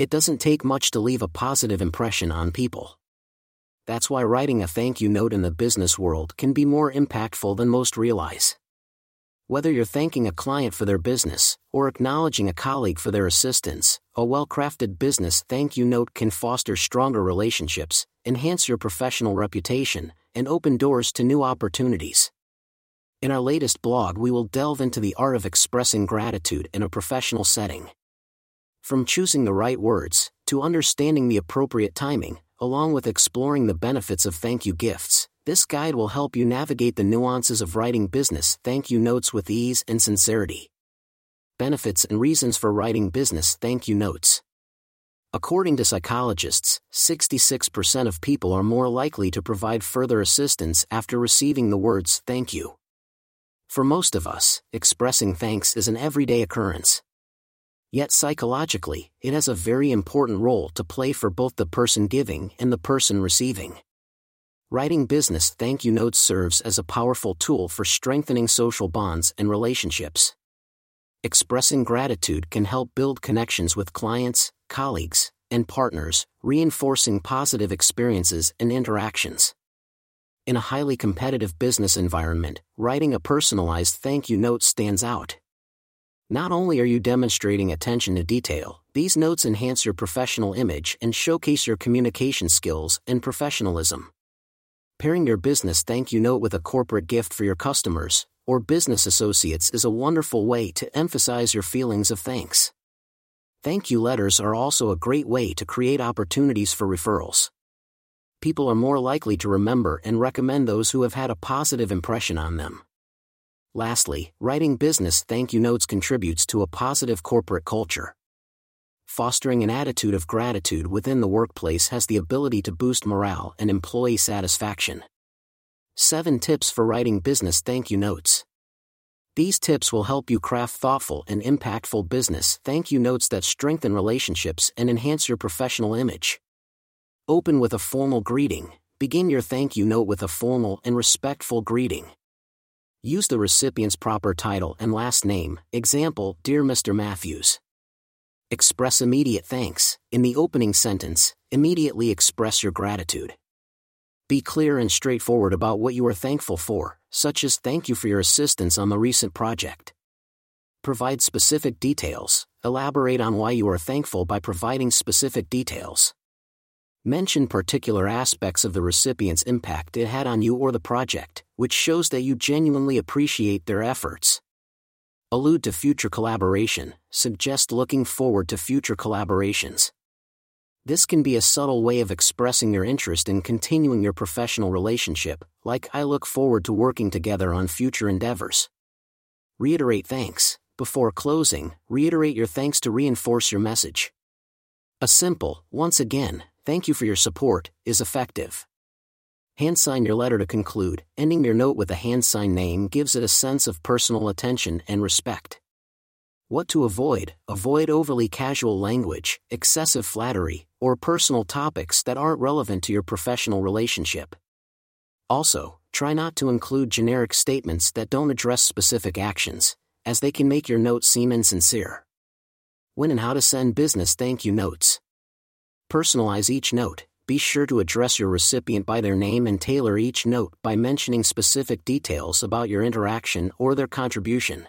It doesn't take much to leave a positive impression on people. That's why writing a thank you note in the business world can be more impactful than most realize. Whether you're thanking a client for their business, or acknowledging a colleague for their assistance, a well crafted business thank you note can foster stronger relationships, enhance your professional reputation, and open doors to new opportunities. In our latest blog, we will delve into the art of expressing gratitude in a professional setting. From choosing the right words, to understanding the appropriate timing, along with exploring the benefits of thank you gifts, this guide will help you navigate the nuances of writing business thank you notes with ease and sincerity. Benefits and reasons for writing business thank you notes. According to psychologists, 66% of people are more likely to provide further assistance after receiving the words thank you. For most of us, expressing thanks is an everyday occurrence. Yet psychologically, it has a very important role to play for both the person giving and the person receiving. Writing business thank you notes serves as a powerful tool for strengthening social bonds and relationships. Expressing gratitude can help build connections with clients, colleagues, and partners, reinforcing positive experiences and interactions. In a highly competitive business environment, writing a personalized thank you note stands out. Not only are you demonstrating attention to detail, these notes enhance your professional image and showcase your communication skills and professionalism. Pairing your business thank you note with a corporate gift for your customers or business associates is a wonderful way to emphasize your feelings of thanks. Thank you letters are also a great way to create opportunities for referrals. People are more likely to remember and recommend those who have had a positive impression on them. Lastly, writing business thank you notes contributes to a positive corporate culture. Fostering an attitude of gratitude within the workplace has the ability to boost morale and employee satisfaction. 7 Tips for Writing Business Thank You Notes. These tips will help you craft thoughtful and impactful business thank you notes that strengthen relationships and enhance your professional image. Open with a formal greeting. Begin your thank you note with a formal and respectful greeting. Use the recipient's proper title and last name, example, Dear Mr. Matthews. Express immediate thanks. In the opening sentence, immediately express your gratitude. Be clear and straightforward about what you are thankful for, such as thank you for your assistance on the recent project. Provide specific details. Elaborate on why you are thankful by providing specific details. Mention particular aspects of the recipient's impact it had on you or the project, which shows that you genuinely appreciate their efforts. Allude to future collaboration, suggest looking forward to future collaborations. This can be a subtle way of expressing your interest in continuing your professional relationship, like I look forward to working together on future endeavors. Reiterate thanks. Before closing, reiterate your thanks to reinforce your message. A simple, once again, thank you for your support, is effective. Hand sign your letter to conclude, ending your note with a hand sign name gives it a sense of personal attention and respect. What to avoid avoid overly casual language, excessive flattery, or personal topics that aren't relevant to your professional relationship. Also, try not to include generic statements that don't address specific actions, as they can make your note seem insincere. When and how to send business thank you notes. Personalize each note. Be sure to address your recipient by their name and tailor each note by mentioning specific details about your interaction or their contribution.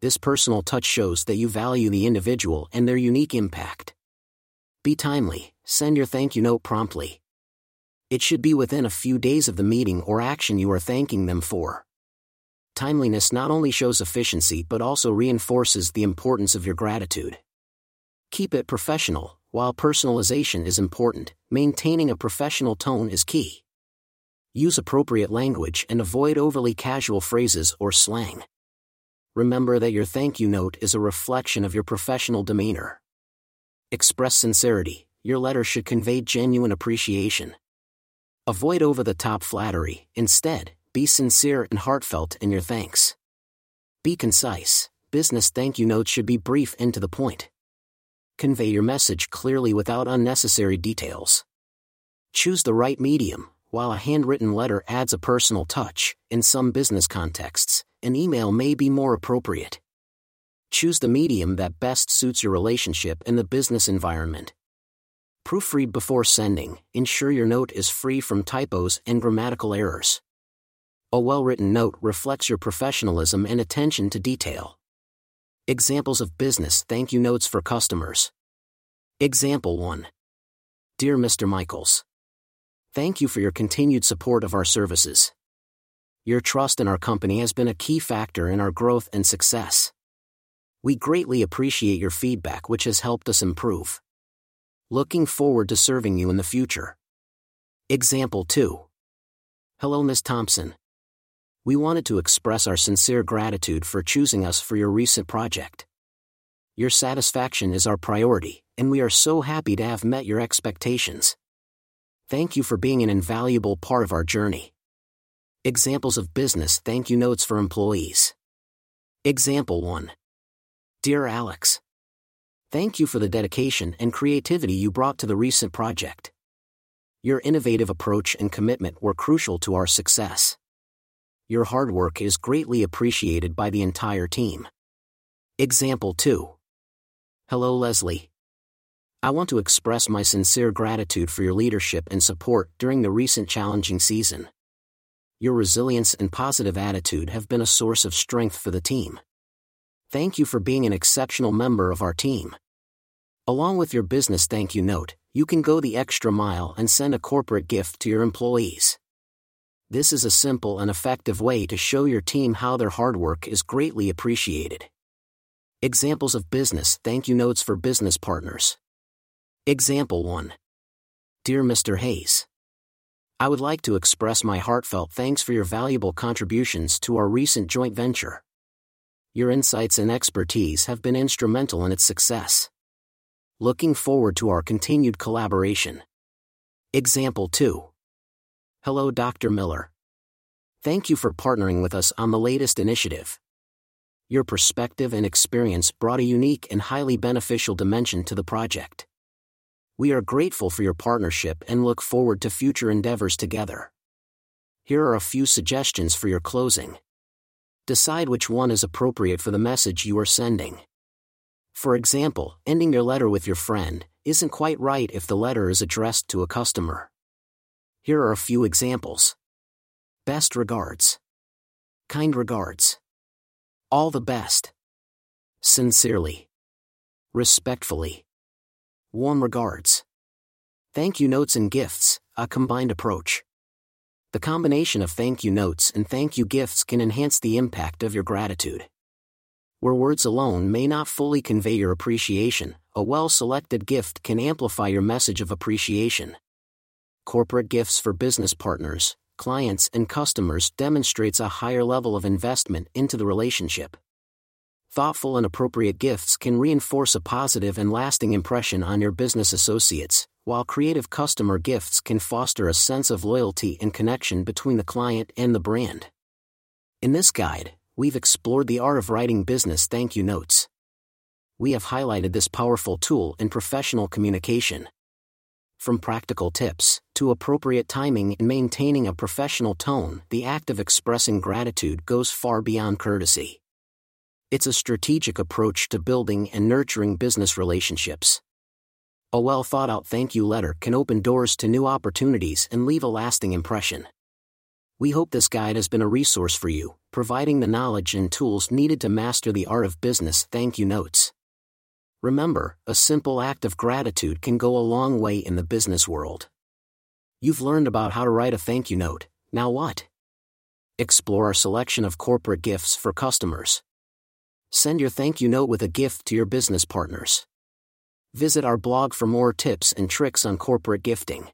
This personal touch shows that you value the individual and their unique impact. Be timely, send your thank you note promptly. It should be within a few days of the meeting or action you are thanking them for. Timeliness not only shows efficiency but also reinforces the importance of your gratitude. Keep it professional, while personalization is important, maintaining a professional tone is key. Use appropriate language and avoid overly casual phrases or slang. Remember that your thank you note is a reflection of your professional demeanor. Express sincerity, your letter should convey genuine appreciation. Avoid over the top flattery, instead, be sincere and heartfelt in your thanks. Be concise, business thank you notes should be brief and to the point convey your message clearly without unnecessary details. Choose the right medium. While a handwritten letter adds a personal touch, in some business contexts, an email may be more appropriate. Choose the medium that best suits your relationship and the business environment. Proofread before sending, ensure your note is free from typos and grammatical errors. A well written note reflects your professionalism and attention to detail. Examples of business thank you notes for customers. Example 1 Dear Mr. Michaels, Thank you for your continued support of our services. Your trust in our company has been a key factor in our growth and success. We greatly appreciate your feedback, which has helped us improve. Looking forward to serving you in the future. Example 2 Hello, Ms. Thompson. We wanted to express our sincere gratitude for choosing us for your recent project. Your satisfaction is our priority, and we are so happy to have met your expectations. Thank you for being an invaluable part of our journey. Examples of business thank you notes for employees. Example 1 Dear Alex, Thank you for the dedication and creativity you brought to the recent project. Your innovative approach and commitment were crucial to our success. Your hard work is greatly appreciated by the entire team. Example 2 Hello, Leslie. I want to express my sincere gratitude for your leadership and support during the recent challenging season. Your resilience and positive attitude have been a source of strength for the team. Thank you for being an exceptional member of our team. Along with your business thank you note, you can go the extra mile and send a corporate gift to your employees. This is a simple and effective way to show your team how their hard work is greatly appreciated. Examples of business thank you notes for business partners. Example 1 Dear Mr. Hayes, I would like to express my heartfelt thanks for your valuable contributions to our recent joint venture. Your insights and expertise have been instrumental in its success. Looking forward to our continued collaboration. Example 2. Hello, Dr. Miller. Thank you for partnering with us on the latest initiative. Your perspective and experience brought a unique and highly beneficial dimension to the project. We are grateful for your partnership and look forward to future endeavors together. Here are a few suggestions for your closing. Decide which one is appropriate for the message you are sending. For example, ending your letter with your friend isn't quite right if the letter is addressed to a customer. Here are a few examples. Best regards. Kind regards. All the best. Sincerely. Respectfully. Warm regards. Thank you notes and gifts, a combined approach. The combination of thank you notes and thank you gifts can enhance the impact of your gratitude. Where words alone may not fully convey your appreciation, a well selected gift can amplify your message of appreciation. Corporate gifts for business partners, clients, and customers demonstrates a higher level of investment into the relationship. Thoughtful and appropriate gifts can reinforce a positive and lasting impression on your business associates, while creative customer gifts can foster a sense of loyalty and connection between the client and the brand. In this guide, we've explored the art of writing business thank you notes. We have highlighted this powerful tool in professional communication. From practical tips to appropriate timing and maintaining a professional tone, the act of expressing gratitude goes far beyond courtesy. It's a strategic approach to building and nurturing business relationships. A well thought out thank you letter can open doors to new opportunities and leave a lasting impression. We hope this guide has been a resource for you, providing the knowledge and tools needed to master the art of business thank you notes. Remember, a simple act of gratitude can go a long way in the business world. You've learned about how to write a thank you note, now what? Explore our selection of corporate gifts for customers. Send your thank you note with a gift to your business partners. Visit our blog for more tips and tricks on corporate gifting.